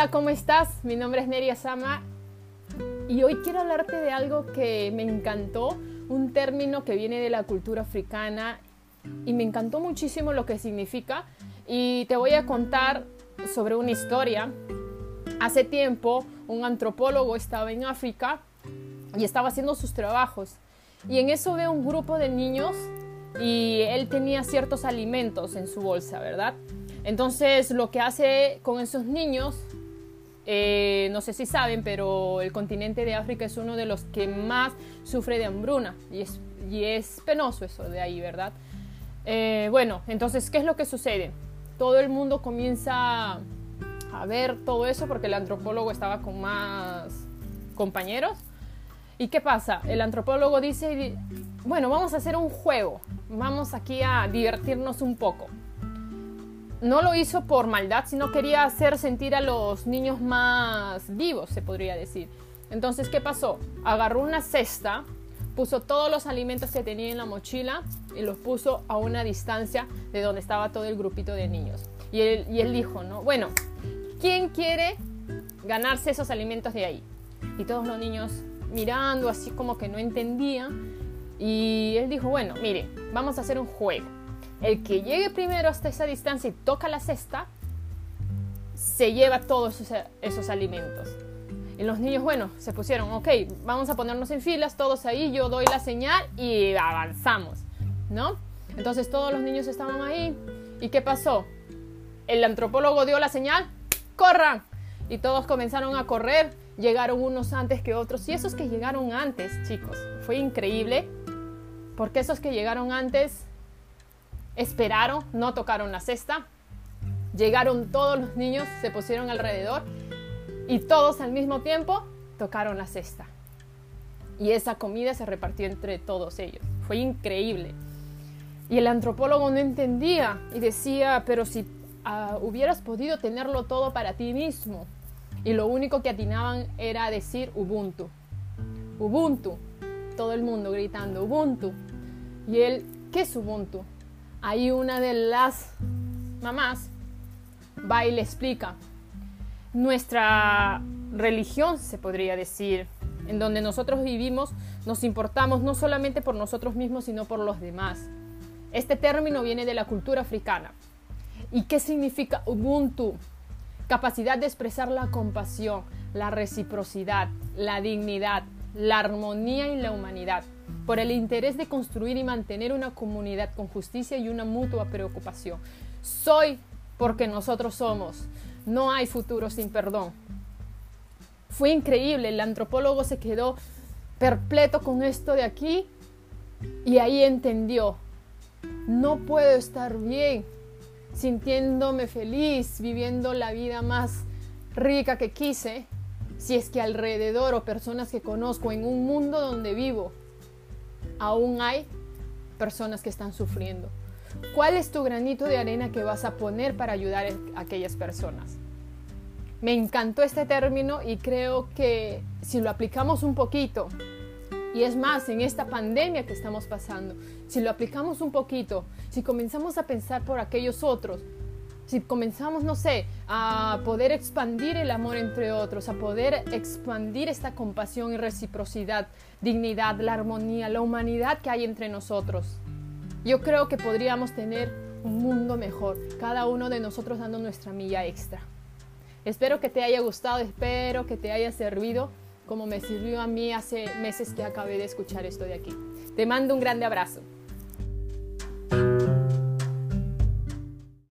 Hola, ¿cómo estás? Mi nombre es Neria Sama y hoy quiero hablarte de algo que me encantó, un término que viene de la cultura africana y me encantó muchísimo lo que significa y te voy a contar sobre una historia. Hace tiempo un antropólogo estaba en África y estaba haciendo sus trabajos y en eso ve un grupo de niños y él tenía ciertos alimentos en su bolsa, ¿verdad? Entonces lo que hace con esos niños, eh, no sé si saben, pero el continente de África es uno de los que más sufre de hambruna y es, penoso eso de ahí, ¿verdad? Eh, bueno, entonces, ¿qué es lo que sucede? Todo el mundo comienza a ver todo eso porque el antropólogo estaba con más compañeros. ¿Y qué pasa? El antropólogo dice, bueno, vamos a hacer un juego, vamos aquí a divertirnos un poco no lo hizo por maldad, sino quería hacer sentir a los niños más vivos, se podría decir. Entonces, ¿qué pasó? Agarró una cesta, puso todos los alimentos que tenía en la mochila y los puso a una distancia de donde estaba todo el grupito de niños. Y él, y dijo, ¿no? Bueno, ¿quién quiere ganarse esos alimentos de ahí? Y todos los niños mirando así como que no entendían. Y él dijo, bueno, mire, vamos a hacer un juego el que llegue primero hasta esa distancia y toca la cesta, se lleva todos esos, alimentos. Y los niños, bueno, se pusieron, ok, vamos a ponernos en filas, todos ahí, yo doy la señal y avanzamos, ¿no? Entonces todos los niños estaban ahí. ¿Y qué pasó? El antropólogo dio la señal, corran. Y todos comenzaron a correr, llegaron unos antes que otros. Y esos que llegaron antes, chicos, fue increíble, porque esos que llegaron antes esperaron, no tocaron la cesta, llegaron todos los niños, se pusieron alrededor y todos al mismo tiempo tocaron la cesta. Y esa comida se repartió entre todos ellos. Fue increíble. Y el antropólogo no entendía y decía, pero si ah, hubieras podido tenerlo todo para ti mismo. Y lo único que atinaban era decir Ubuntu. Ubuntu. Todo el mundo gritando Ubuntu. Y él, ¿qué es Ubuntu? Ahí una de las mamás va y le explica nuestra religión, se podría decir, en donde nosotros vivimos, nos importamos no solamente por nosotros mismos, sino por los demás. Este término viene de la cultura africana. ¿Y qué significa Ubuntu? Capacidad de expresar la compasión, la reciprocidad, la dignidad, la armonía y la humanidad por el interés de construir y mantener una comunidad con justicia y una mutua preocupación. Soy porque nosotros somos. No hay futuro sin perdón. Fue increíble, el antropólogo se quedó perpleto con esto de aquí y ahí entendió, no puedo estar bien sintiéndome feliz, viviendo la vida más rica que quise, si es que alrededor o personas que conozco en un mundo donde vivo aún hay personas que están sufriendo. ¿Cuál es tu granito de arena que vas a poner para ayudar a aquellas personas? Me encantó este término y creo que si lo aplicamos un poquito, y es más, en esta pandemia que estamos pasando, si lo aplicamos un poquito, si comenzamos a pensar por aquellos otros, si comenzamos, no sé, a poder expandir el amor entre otros, a poder expandir esta compasión y reciprocidad, dignidad, la armonía, la humanidad que hay entre nosotros, yo creo que podríamos tener un mundo mejor, cada uno de nosotros dando nuestra milla extra. Espero que te haya gustado, espero que te haya servido como me sirvió a mí hace meses que acabé de escuchar esto de aquí. Te mando un grande abrazo.